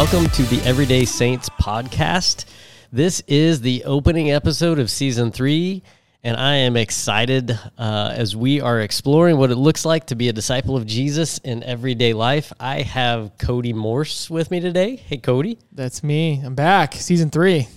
Welcome to the Everyday Saints podcast. This is the opening episode of season three, and I am excited uh, as we are exploring what it looks like to be a disciple of Jesus in everyday life. I have Cody Morse with me today. Hey, Cody. That's me. I'm back. Season three.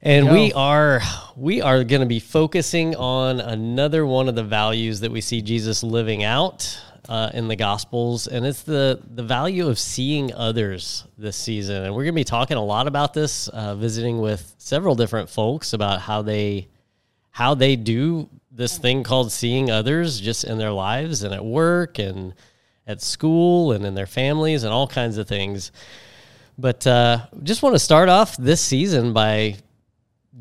And we are we are going to be focusing on another one of the values that we see Jesus living out uh, in the Gospels, and it's the the value of seeing others this season. And we're going to be talking a lot about this, uh, visiting with several different folks about how they how they do this thing called seeing others, just in their lives and at work and at school and in their families and all kinds of things. But uh, just want to start off this season by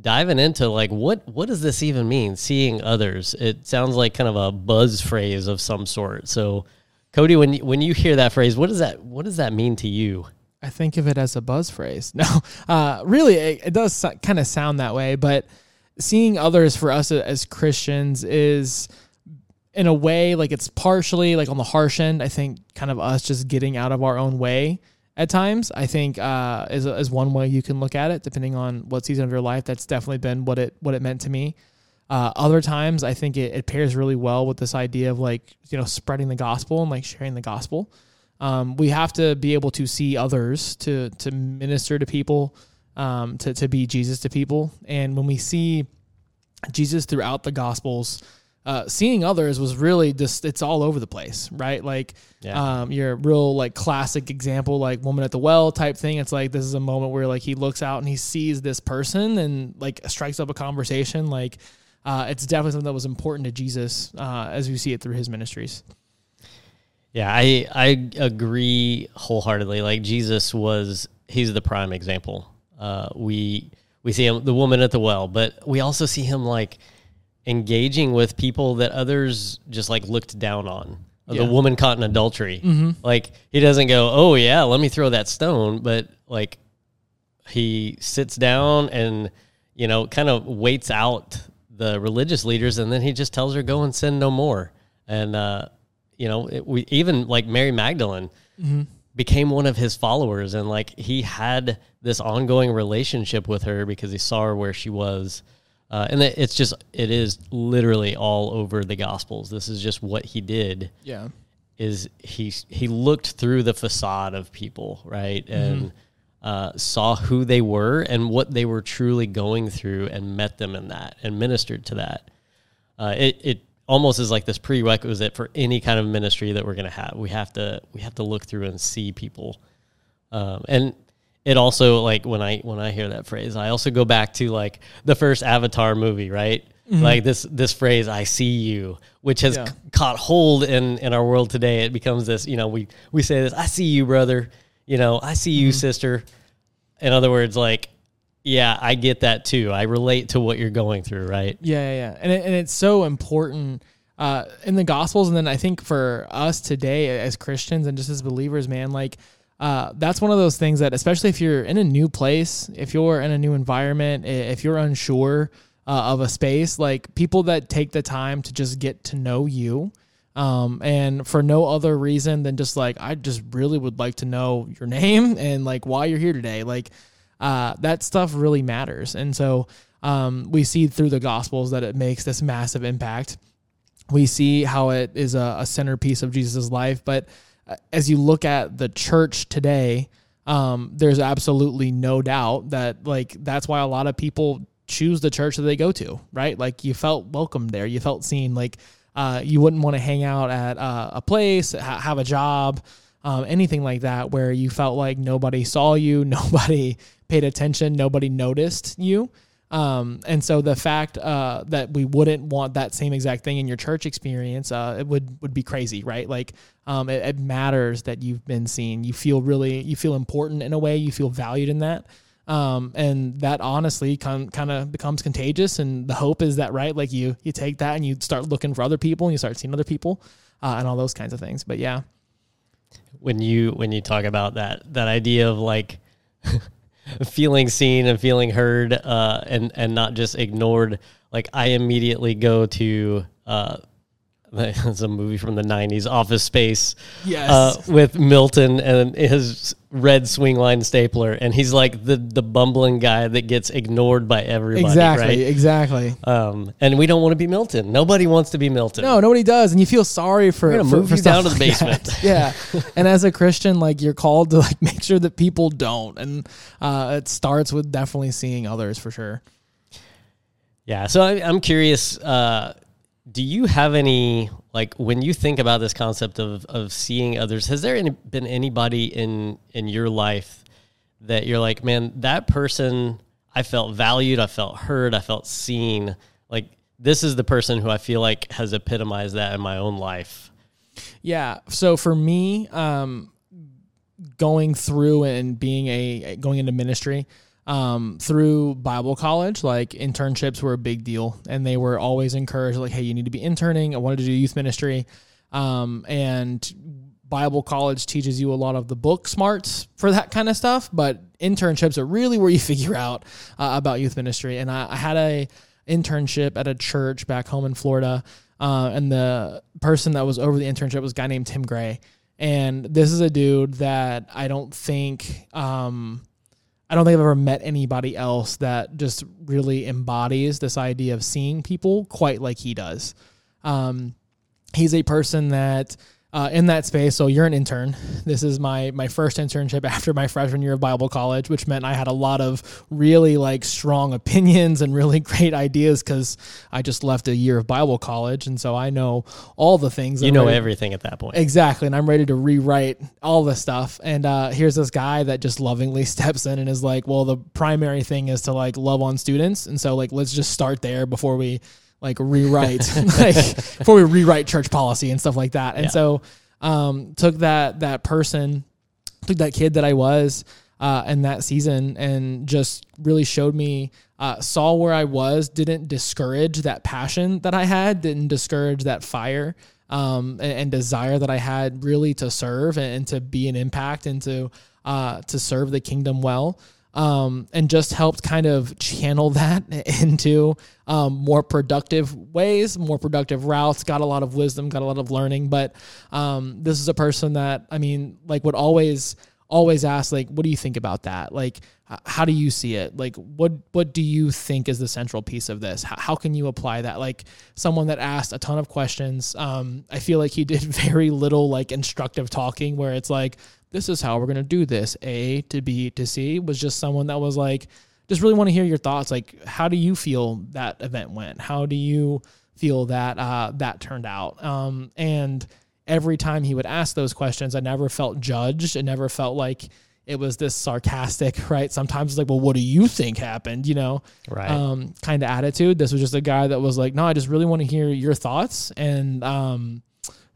diving into like what what does this even mean seeing others it sounds like kind of a buzz phrase of some sort so cody when you, when you hear that phrase what does that what does that mean to you I think of it as a buzz phrase. No, uh, really, it, it does kind of sound that way. But seeing others for us as Christians is, in a way, like it's partially like on the harsh end. I think kind of us just getting out of our own way at times. I think uh, is is one way you can look at it, depending on what season of your life. That's definitely been what it what it meant to me. Uh, other times, I think it, it pairs really well with this idea of like you know spreading the gospel and like sharing the gospel. Um, we have to be able to see others to to minister to people, um, to to be Jesus to people. And when we see Jesus throughout the Gospels, uh, seeing others was really just it's all over the place, right? Like Yeah. um, your real like classic example, like woman at the well type thing. It's like this is a moment where like he looks out and he sees this person and like strikes up a conversation. Like uh, it's definitely something that was important to Jesus uh, as we see it through his ministries. yeah i i agree wholeheartedly like jesus was he's the prime example uh we we see him the woman at the well but we also see him like engaging with people that others just like looked down on. The woman caught in adultery. Like he doesn't go oh yeah let me throw that stone but like he sits down and you know kind of waits out the religious leaders and then he just tells her go and sin no more. And uh you know it, we even like mary magdalene became one of his followers and like he had this ongoing relationship with her because he saw her where she was uh, and it's just it is literally all over the gospels this is just what he did Yeah. is he he looked through the facade of people, right, and uh, saw who they were and what they were truly going through, and met them in that, and ministered to that. Uh, it it almost is like this prerequisite for any kind of ministry that we're going to have. We have to we have to look through and see people, um, and it also like when I when I hear that phrase, I also go back to like the first Avatar movie, right? Like this this phrase, "I see you," which has Yeah. c- caught hold in in our world today. It becomes this, you know, we we say this, "I see you, brother," you know, "I see you, sister." In other words, like, yeah, I get that too. I relate to what you're going through, right? Yeah, yeah, yeah. And it, and it's so important uh, in the Gospels, and then I think for us today as Christians and just as believers, man, like uh, that's one of those things that, especially if you're in a new place, if you're in a new environment, if you're unsure uh, of a space, like people that take the time to just get to know you. Um, and for no other reason than just like I just really would like to know your name and like why you're here today. Like uh, that stuff really matters. And so um, we see through the Gospels that it makes this massive impact. We see how it is a, a centerpiece of Jesus' life. But as you look at the church today, um, there's absolutely no doubt that like that's why a lot of people choose the church that they go to, right? Like you felt welcome there, you felt seen. Like uh, you wouldn't want to hang out at uh, a place, ha- have a job, um, anything like that, where you felt like nobody saw you, nobody paid attention, nobody noticed you. Um, and so the fact uh, that we wouldn't want that same exact thing in your church experience, uh, it would would be crazy, right? Like um, it, it matters that you've been seen. You feel really, you feel important in a way. You feel valued in that. Um, and that honestly kind of becomes contagious. And the hope is that right, like you you take that and you start looking for other people and you start seeing other people uh, and all those kinds of things. But yeah, when you when you talk about that that idea of like feeling seen and feeling heard uh, and and not just ignored. Like i immediately go to uh, it's a movie from the '90s, Office Space. Yes. uh, with Milton and his red Swingline stapler, and he's like the the bumbling guy that gets ignored by everybody. exactly. Right? Exactly. Um, and we don't want to be Milton. Nobody wants to be Milton. No, nobody does, and you feel sorry for. We're for, move for stuff down to the like basement. yeah, and as a Christian, like you're called to like make sure that people don't, and uh, it starts with definitely seeing others for sure. Yeah. So I, I'm curious. Uh, do you have any like when you think about this concept of of seeing others? Has there any, been anybody in in your life that you're like, man, that person I felt valued, I felt heard, I felt seen. Like this is the person who I feel like has epitomized that in my own life. Yeah. So for me, um, going through and being a going into ministry um, through Bible college, like internships were a big deal, and they were always encouraged, like, "Hey, you need to be interning." I wanted to do youth ministry, um, and Bible college teaches you a lot of the book smarts for that kind of stuff, but internships are really where you figure out uh, about youth ministry. And I, I had a internship at a church back home in Florida, uh, and the person that was over the internship was a guy named Tim Gray. And this is a dude that I don't think um, I don't think I've ever met anybody else that just really embodies this idea of seeing people quite like he does. Um, he's a person that uh, in that space. So you're an intern. This is my my first internship after my freshman year of Bible college, which meant I had a lot of really like strong opinions and really great ideas because I just left a year of Bible college, and so I know all the things. You I'm know ready- everything at that point. Exactly. And I'm ready to rewrite all this stuff. And uh, here's this guy that just lovingly steps in and is like, well, the primary thing is to like love on students. And so, like, let's just start there before we like rewrite, like, before we rewrite church policy and stuff like that. And Yeah. so, um, took that, that person, took that kid that I was uh, in that season and just really showed me, uh, saw where I was, didn't discourage that passion that I had, didn't discourage that fire um, and, and desire that I had really to serve and, and to be an impact and to uh, to serve the kingdom well. Um, and just helped kind of channel that into um, more productive ways, more productive routes. Got a lot of wisdom, got a lot of learning. But um, this is a person that I mean, like, would always always ask like what do you think about that like how do you see it like what what do you think is the central piece of this how, how can you apply that like someone that asked a ton of questions um i feel like he did very little like instructive talking where it's like this is how we're going to do this a to b to c was just someone that was like just really want to hear your thoughts like how do you feel that event went how do you feel that uh that turned out um and every time he would ask those questions, I never felt judged. It never felt like it was this sarcastic, right? Sometimes it's like, well, what do you think happened? You know, Right. um, kind of attitude. This was just a guy that was like, no, I just really want to hear your thoughts and um,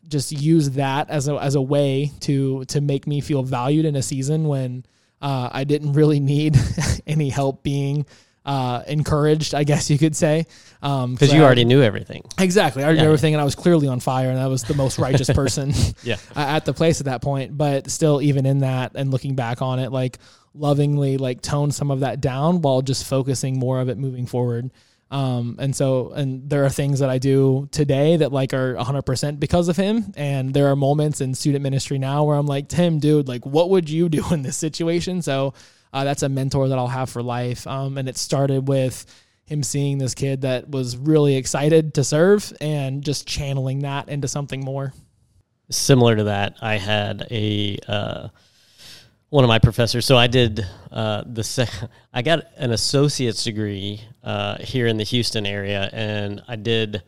just use that as a as a way to to make me feel valued in a season when uh, I didn't really need any help being uh, encouraged, I guess you could say. Um, Because I- you already knew everything. Exactly. I already Yeah, knew yeah. everything, and I was clearly on fire, and I was the most righteous person Yeah. at the place at that point. But still, even in that, and looking back on it, like lovingly, like tone some of that down while just focusing more of it moving forward. Um, and so, and there are things that I do today that like are 100% because of him. And there are moments in student ministry now where I'm like, Tim, dude, like, what would you do in this situation? So uh, that's a mentor that I'll have for life. Um, and it started with him seeing this kid that was really excited to serve and just channeling that into something more. similar to that, I had a uh, one of my professors. So I did uh, the sec- I got an associate's degree uh, here in the Houston area, and I did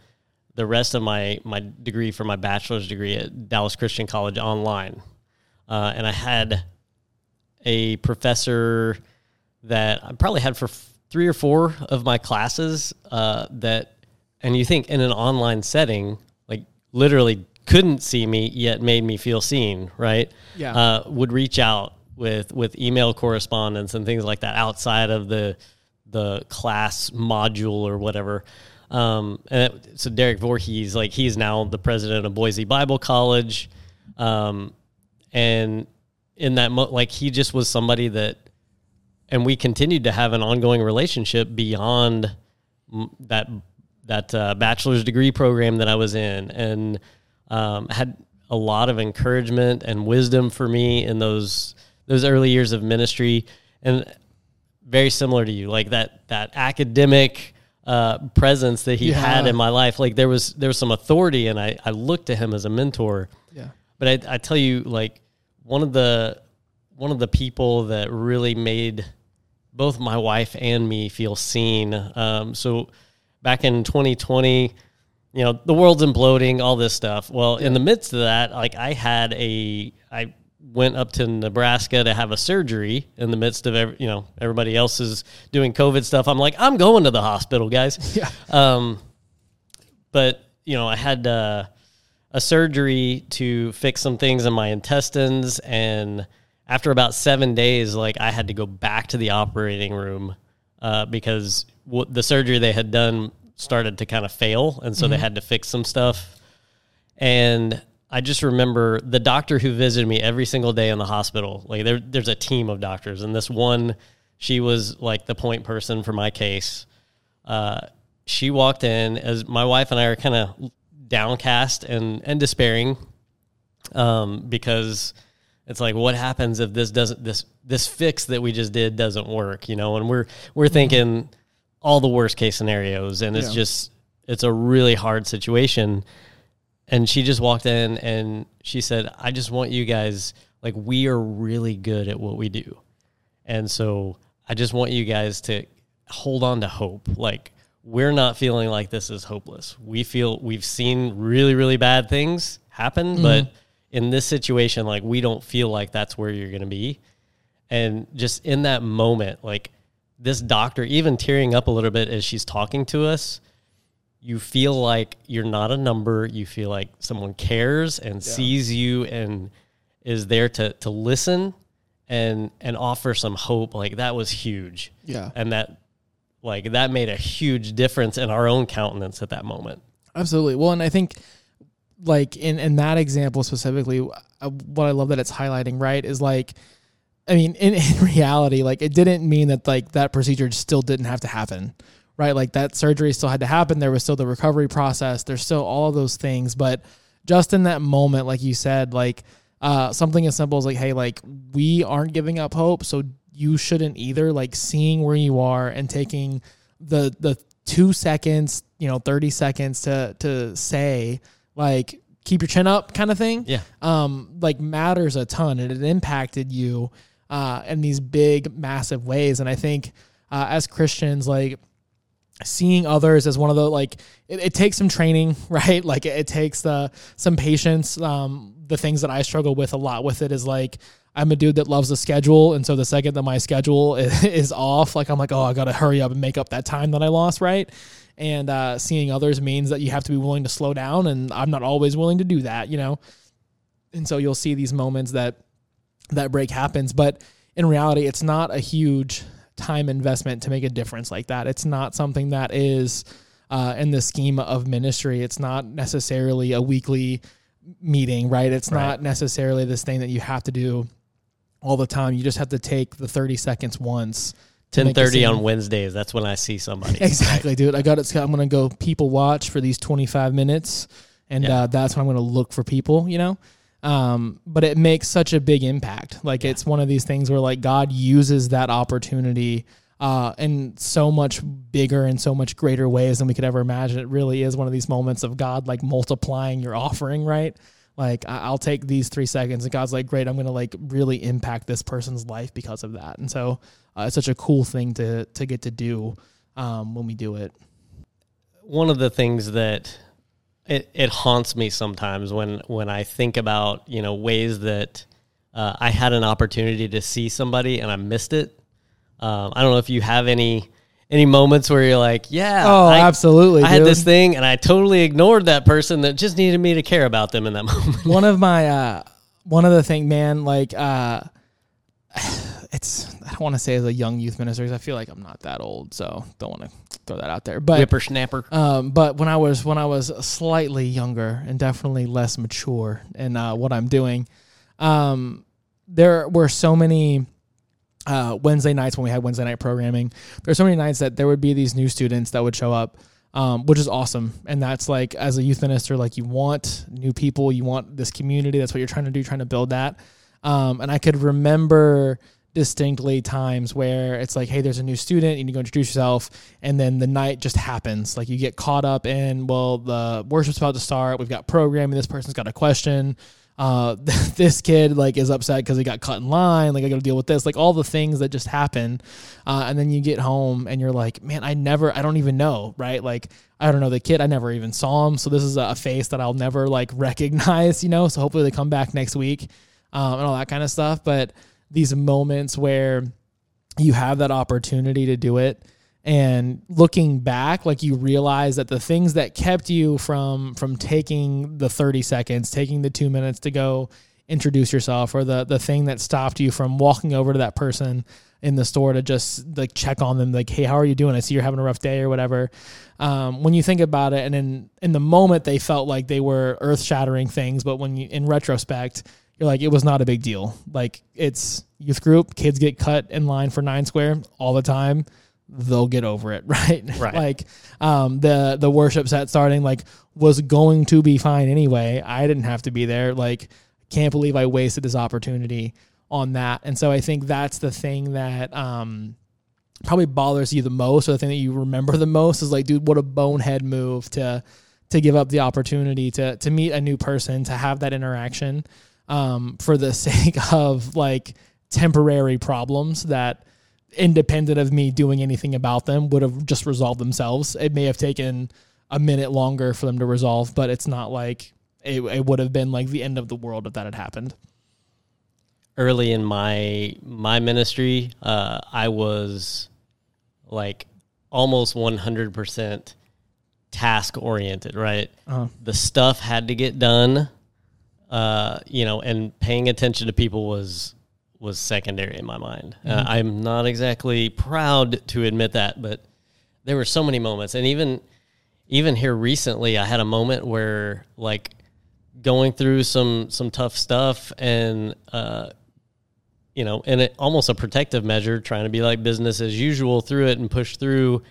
the rest of my my degree for my bachelor's degree at Dallas Christian College online. Uh, and I had a professor that I probably had for f- three or four of my classes uh, that, and you think in an online setting, like literally couldn't see me yet made me feel seen, right? Yeah. Uh, would reach out with with email correspondence and things like that outside of the the class module or whatever. Um, and it- so Derek Voorhees, like he's now the president of Boise Bible College. Um, and in that, mo- like he just was somebody that, and we continued to have an ongoing relationship beyond that that uh, bachelor's degree program that I was in, and um, had a lot of encouragement and wisdom for me in those those early years of ministry, and very similar to you, like that that academic uh, presence that he Yeah. had in my life. Like there was there was some authority, and I I looked to him as a mentor. Yeah. But I, I tell you, like one of the one of the people that really made both my wife and me feel seen. Um, so back in 2020, you know, the world's imploding, all this stuff. Well, in the midst of that, like I had a, I went up to Nebraska to have a surgery in the midst of every, you know, everybody else is doing COVID stuff. I'm like, I'm going to the hospital, guys. Yeah. Um, but you know, I had uh, a surgery to fix some things in my intestines, and after about seven days, like I had to go back to the operating room uh, because w- the surgery they had done started to kind of fail, and so they had to fix some stuff. And I just remember the doctor who visited me every single day in the hospital. Like there, there's a team of doctors, and this one, she was like the point person for my case. Uh, she walked in as my wife and I are kind of downcast and and despairing, um, because it's like, what happens if this doesn't this this fix that we just did doesn't work? You know, and we're we're thinking all the worst case scenarios, and it's Yeah. just it's a really hard situation. And she just walked in and she said, I just want you guys, like, we are really good at what we do. And so I just want you guys to hold on to hope. Like, we're not feeling like this is hopeless. We feel we've seen really, really bad things happen, mm-hmm. but in this situation, like, we don't feel like that's where you're going to be. And just in that moment, like, this doctor, even tearing up a little bit as she's talking to us, you feel like you're not a number. You feel like someone cares and sees you and is there to to listen and and offer some hope. Like that was huge. Yeah. And that like that made a huge difference in our own countenance at that moment. Absolutely. Well, and I think like in in that example specifically, uh, what I love that it's highlighting right is like, I mean, in, in reality, like it didn't mean that like that procedure still didn't have to happen, right? Like that surgery still had to happen. There was still the recovery process. There's still all of those things, but just in that moment, like you said, like uh, something as simple as like, hey, like we aren't giving up hope, so you shouldn't either. Like seeing where you are and taking the the two seconds, you know, thirty seconds to to say like keep your chin up kind of thing. Yeah. Um, like matters a ton, and it impacted you uh, in these big, massive ways. And I think uh, as Christians, like seeing others as one of the like it, it takes some training right? Like it, it takes the some patience. Um the things that i struggle with a lot with it is like i'm a dude that loves a schedule and so the second that my schedule is, is off like i'm like oh i gotta hurry up and make up that time that i lost right? And uh seeing others means that you have to be willing to slow down and i'm not always willing to do that you know? And so you'll see these moments that that break happens but in reality it's not a huge time investment to make a difference like that it's not something that is uh, in the schema of ministry it's not necessarily a weekly meeting right it's Right. not necessarily this thing that you have to do all the time you just have to take the 30 seconds once to Ten make a thirty scene. on Wednesdays. That's when I see somebody. Exactly, dude. I got it. I'm gonna go people watch for these 25 minutes, and Yeah. uh, that's when I'm gonna look for people. You know, um, but it makes such a big impact. Like it's one of these things where like God uses that opportunity uh, in so much bigger and so much greater ways than we could ever imagine. It really is one of these moments of God like multiplying your offering, right? Like I- I'll take these three seconds, and God's like, "Great, I'm gonna like really impact this person's life because of that." And so uh, it's such a cool thing to to get to do um, when we do it. one of the things that it, it haunts me sometimes when when I think about you know ways that uh, I had an opportunity to see somebody and I missed it. Um, I don't know if you have any any moments where you're like, yeah, Oh, I, absolutely. I had this thing and I totally ignored that person that just needed me to care about them in that moment. one of my uh one of the thing man like uh it's i don't want to say as a young youth minister because i feel like i'm not that old so don't want to throw that out there but Whippersnapper. um but when i was when i was slightly younger and definitely less mature in uh what i'm doing um there were so many uh, Wednesday nights when we had Wednesday night programming, there's so many nights that there would be these new students that would show up um, which is awesome. And that's like as a youth minister, like you want new people, you want this community. That's what you're trying to do, trying to build that. Um, and I could remember distinctly times where it's like, hey, there's a new student, you need to go introduce yourself, and then the night just happens. Like you get caught up in, well, the worship's about to start, we've got programming, this person's got a question. Uh, this kid like is upset because he got cut in line. Like I got to deal with this. Like all the things that just happen, uh, and then you get home and you're like, man, I never, I don't even know, right? Like I don't know the kid. I never even saw him, so this is a face that I'll never like recognize, you know. So hopefully they come back next week, um, and all that kind of stuff. But these moments where you have that opportunity to do it and looking back like you realize that the things that kept you from from taking the 30 seconds taking the 2 minutes to go introduce yourself or the the thing that stopped you from walking over to that person in the store to just like check on them like hey how are you doing i see you're having a rough day or whatever um, when you think about it and in in the moment they felt like they were earth shattering things but when you in retrospect you're like, it was not a big deal. Like it's youth group, kids get cut in line for nine square all the time. They'll get over it, right? Right. like um, the the worship set starting like was going to be fine anyway. I didn't have to be there. Like, can't believe I wasted this opportunity on that. And so I think that's the thing that um, probably bothers you the most, or the thing that you remember the most is like, dude, what a bonehead move to to give up the opportunity to to meet a new person, to have that interaction um, for the sake of like temporary problems that independent of me doing anything about them would have just resolved themselves. It may have taken a minute longer for them to resolve, but it's not like it, it would have been like the end of the world if that had happened. Early in my my ministry, uh, I was like almost one hundred percent task oriented. Right, uh-huh. the stuff had to get done uh, you know, and paying attention to people was was secondary in my mind. Uh, mm-hmm. Uh, I'm not exactly proud to admit that, but there were so many moments, and even even here recently, I had a moment where like going through some some tough stuff and uh, you know, and it almost a protective measure, trying to be like business as usual through it and push through,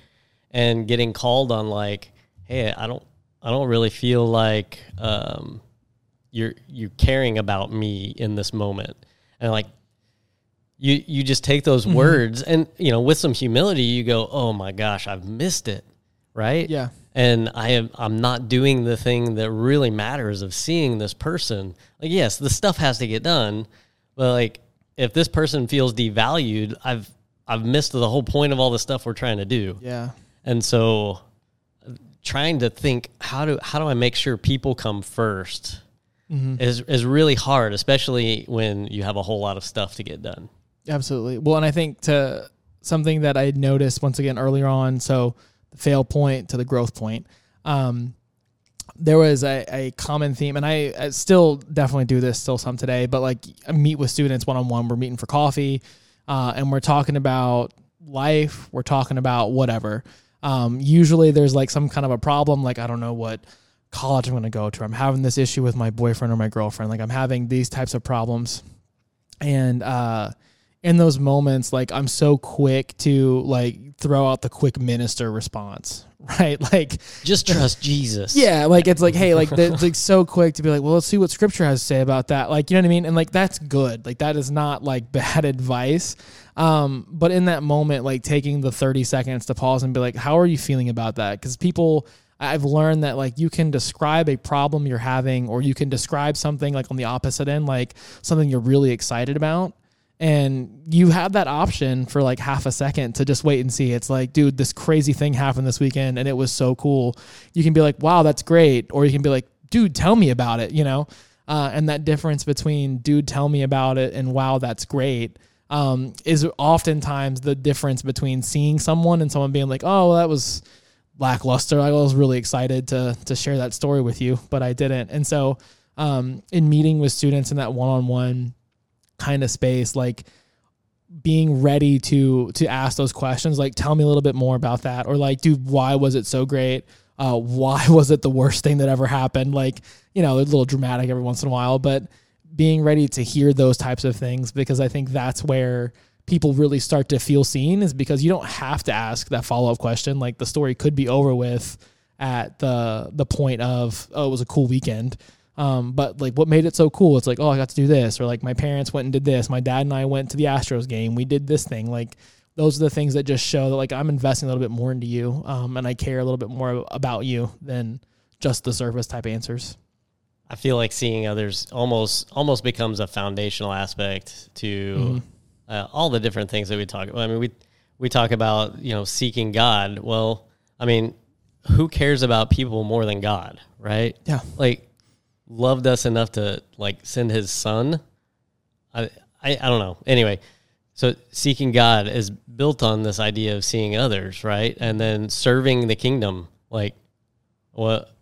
and getting called on like, hey, I don't I don't really feel like um, you're you caring about me in this moment. And like you you just take those mm-hmm. words and you know with some humility you go oh my gosh i've missed it right? Yeah. And i am i'm not doing the thing that really matters of seeing this person. Like yes the stuff has to get done but like if this person feels devalued i've i've missed the whole point of all the stuff we're trying to do. Yeah. And so trying to think how do how do i make sure people come first mm-hmm. is is really hard, especially when you have a whole lot of stuff to get done. Absolutely. Well, and I think to something that I noticed once again earlier on, so the fail point to the growth point. Um, there was a, a common theme, and I, I, still definitely do this still some today, but like I meet with students one on one. We're meeting for coffee, uh, and we're talking about life. We're talking about whatever. Um, usually there's like some kind of a problem, like I don't know what college I'm going to go to. I'm having this issue with my boyfriend or my girlfriend. Like I'm having these types of problems. And uh in those moments like I'm so quick to like throw out the quick minister response, right? Like just trust Jesus. Yeah, like it's like hey, like it's like so quick to be like, well, let's see what scripture has to say about that. Like, you know what I mean? And like that's good. Like that is not like bad advice. Um, but in that moment, like taking the 30 seconds to pause and be like, how are you feeling about that? Because people I've learned that like you can describe a problem you're having, or you can describe something like on the opposite end, like something you're really excited about. And you have that option for like half a second to just wait and see. It's like, dude, this crazy thing happened this weekend and it was so cool. You can be like, wow, that's great. Or you can be like, dude, tell me about it, you know? Uh, and that difference between, dude, tell me about it and wow, that's great. Um, is oftentimes the difference between seeing someone and someone being like, oh, well, that was lackluster. I was really excited to to share that story with you, but I didn't. And so, um, in meeting with students in that one on one kind of space, like being ready to to ask those questions, like tell me a little bit more about that, or like, dude, why was it so great? Uh, why was it the worst thing that ever happened? Like, you know, a little dramatic every once in a while, but being ready to hear those types of things because I think that's where people really start to feel seen is because you don't have to ask that follow up question. Like the story could be over with at the the point of oh it was a cool weekend. Um, but like what made it so cool? It's like oh i got to do this. Or like my parents went and did this. My dad and i went to the astros game. We did this thing. Like those are the things that just show that like i'm investing a little bit more into you um, and i care a little bit more about you than just the surface type answers. I feel like seeing others almost almost becomes a foundational aspect to Mm-hmm. Uh, all the different things that we talk about. I mean, we we talk about you know seeking God. Well, I mean, who cares about people more than God, right? Yeah. like loved us enough to like send His Son. I I, I don't know. Anyway, so seeking God is built on this idea of seeing others, right, and then serving the kingdom. Like, what?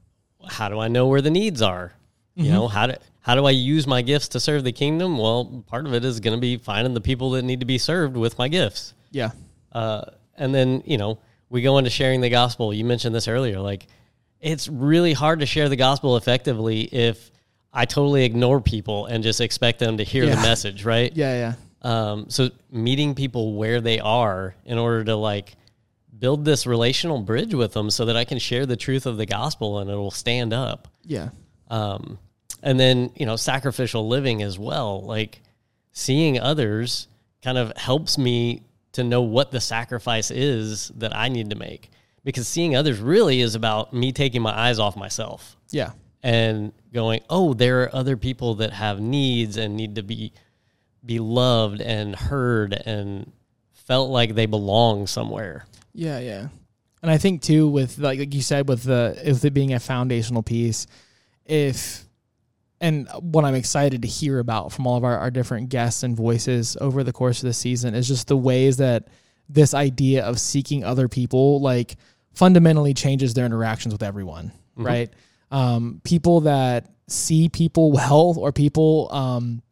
How do I know where the needs are? You know, how do how do I use my gifts to serve the kingdom? Well, part of it is going to be finding the people that need to be served with my gifts. yeah Uh, and then, you know, we go into sharing the gospel. You mentioned this earlier. Like, it's really hard to share the gospel effectively if I totally ignore people and just expect them to hear Yeah. the message, right? yeah yeah Um, so meeting people where they are in order to like build this relational bridge with them so that I can share the truth of the gospel and it will stand up yeah um, and then you know sacrificial living as well. Like seeing others kind of helps me to know what the sacrifice is that i need to make. Because seeing others really is about me taking my eyes off myself. Yeah. And going oh there are other people that have needs and need to be be loved and heard and felt like they belong somewhere. Yeah, yeah. And I think too with like like you said with the with it being a foundational piece, if and what I'm excited to hear about from all of our, our different guests and voices over the course of the season is just the ways that this idea of seeking other people like fundamentally changes their interactions with everyone, right? Um, people that see people well or people um,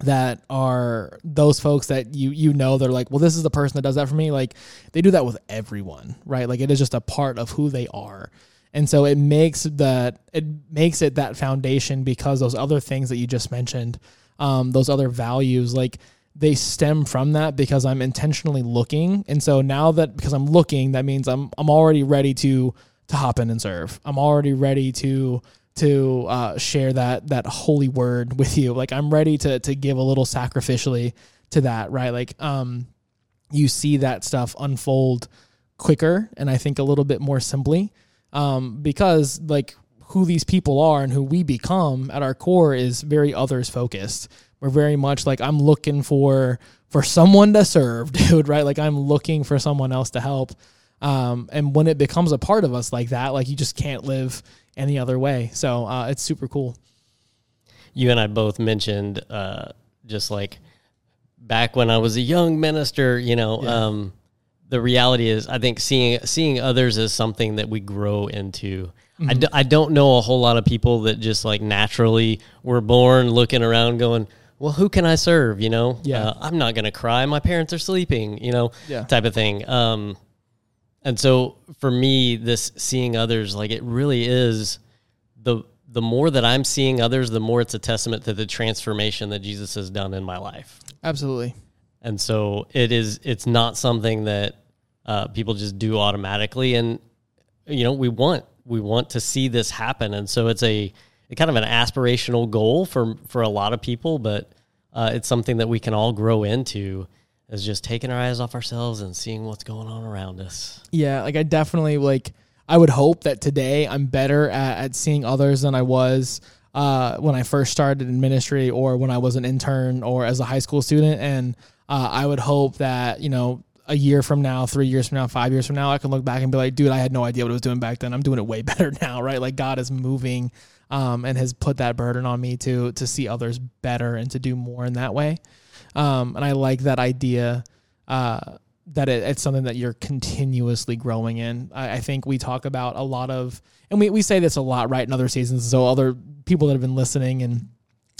that are those folks that you you know they're like well this is the person that does that for me. Like they do that with everyone right? Like it is just a part of who they are and so it makes that it makes it that foundation because those other things that you just mentioned um, those other values like they stem from that because I'm intentionally looking and so now that because I'm looking that means I'm I'm already ready to to hop in and serve I'm already ready to to uh, share that that holy word with you. Like I'm ready to to give a little sacrificially to that, right? Like um, you see that stuff unfold quicker, and I think a little bit more simply, um, because like who these people are and who we become at our core is very others focused. We're very much like I'm looking for for someone to serve, dude, right? Like I'm looking for someone else to help. Um, and when it becomes a part of us like that, like you just can't live any other way. So uh, it's super cool. you and I both mentioned uh, just like back when I was a young minister, you know, Yeah. um, the reality is I think seeing seeing others is something that we grow into. I, Mm-hmm. d- I don't know a whole lot of people that just like naturally were born looking around going, well, who can I serve? You know, Yeah. uh, I'm not going to cry. My parents are sleeping, you know, Yeah. type of thing. Um, and so for me, this seeing others, like it really is the the more that I'm seeing others, the more it's a testament to the transformation that Jesus has done in my life. Absolutely. And so it is. It's not something that uh, people just do automatically. And you know, we want we want to see this happen. And so it's a, kind of an aspirational goal for for a lot of people, but uh, it's something that we can all grow into. Is just taking our eyes off ourselves and seeing what's going on around us. Yeah, like I definitely like I would hope that today I'm better at, at seeing others than I was uh, when I first started in ministry or when I was an intern or as a high school student. And uh, I would hope that, you know, a year from now, three years from now, five years from now, I can look back and be like, dude, I had no idea what I was doing back then. I'm doing it way better now, right? Like God is moving um, and has put that burden on me to to see others better and to do more in that way. Um, and I like that idea uh, that it, it's something that you're continuously growing in. I, I think we talk about a lot of, and we, we say this a lot, right, in other seasons. So other people that have been listening and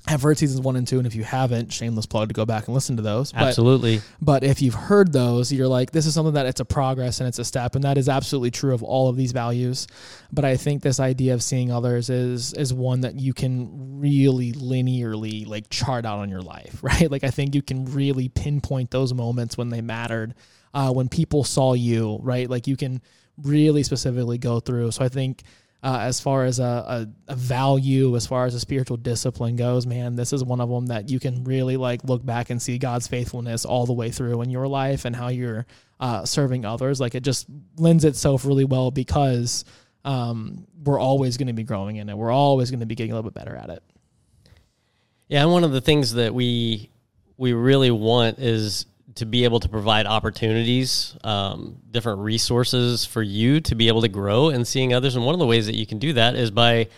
have heard seasons one and two, and if you haven't, shameless plug to go back and listen to those. But Absolutely. but if you've heard those, you're like, this is something that it's a progress and it's a step, and that is absolutely true of all of these values. But I think this idea of seeing others is is one that you can really linearly like chart out on your life, right? Like I think you can really pinpoint those moments when they mattered, uh, when people saw you, right? Like you can really specifically go through. So I think uh, as far as a, a, a, value, as far as a spiritual discipline goes, man, this is one of them that you can really like look back and see God's faithfulness all the way through in your life and how you're uh, serving others. Like it just lends itself really well because um, we're always going to be growing in it. We're always going to be getting a little bit better at it. Yeah, and one of the things that we we really want is to be able to provide opportunities, um, different resources for you to be able to grow and seeing others. And one of the ways that you can do that is by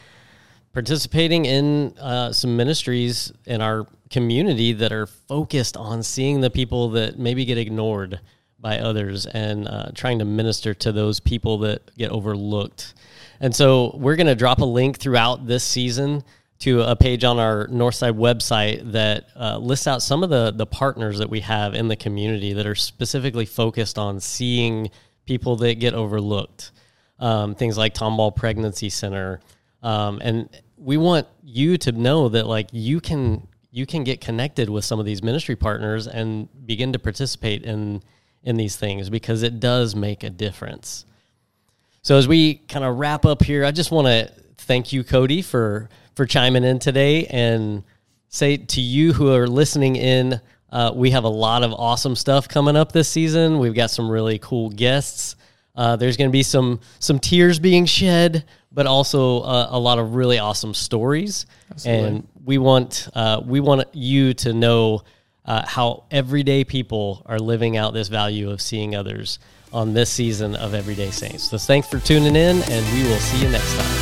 participating in uh, some ministries in our community that are focused on seeing the people that maybe get ignored by others and uh, trying to minister to those people that get overlooked. And so we're going to drop a link throughout this season to a page on our Northside website that uh, lists out some of the the partners that we have in the community that are specifically focused on seeing people that get overlooked. Um, things like Tomball Pregnancy Center, um, and we want you to know that like you can you can get connected with some of these ministry partners and begin to participate in in these things because it does make a difference. So as we kind of wrap up here, I just want to thank you, Cody, for for chiming in today and say to you who are listening in, uh, we have a lot of awesome stuff coming up this season. We've got some really cool guests. Uh, there's going to be some some tears being shed, but also uh, a lot of really awesome stories. Absolutely. And we want uh, we want you to know uh, how everyday people are living out this value of seeing others on this season of Everyday Saints. So thanks for tuning in, and we will see you next time.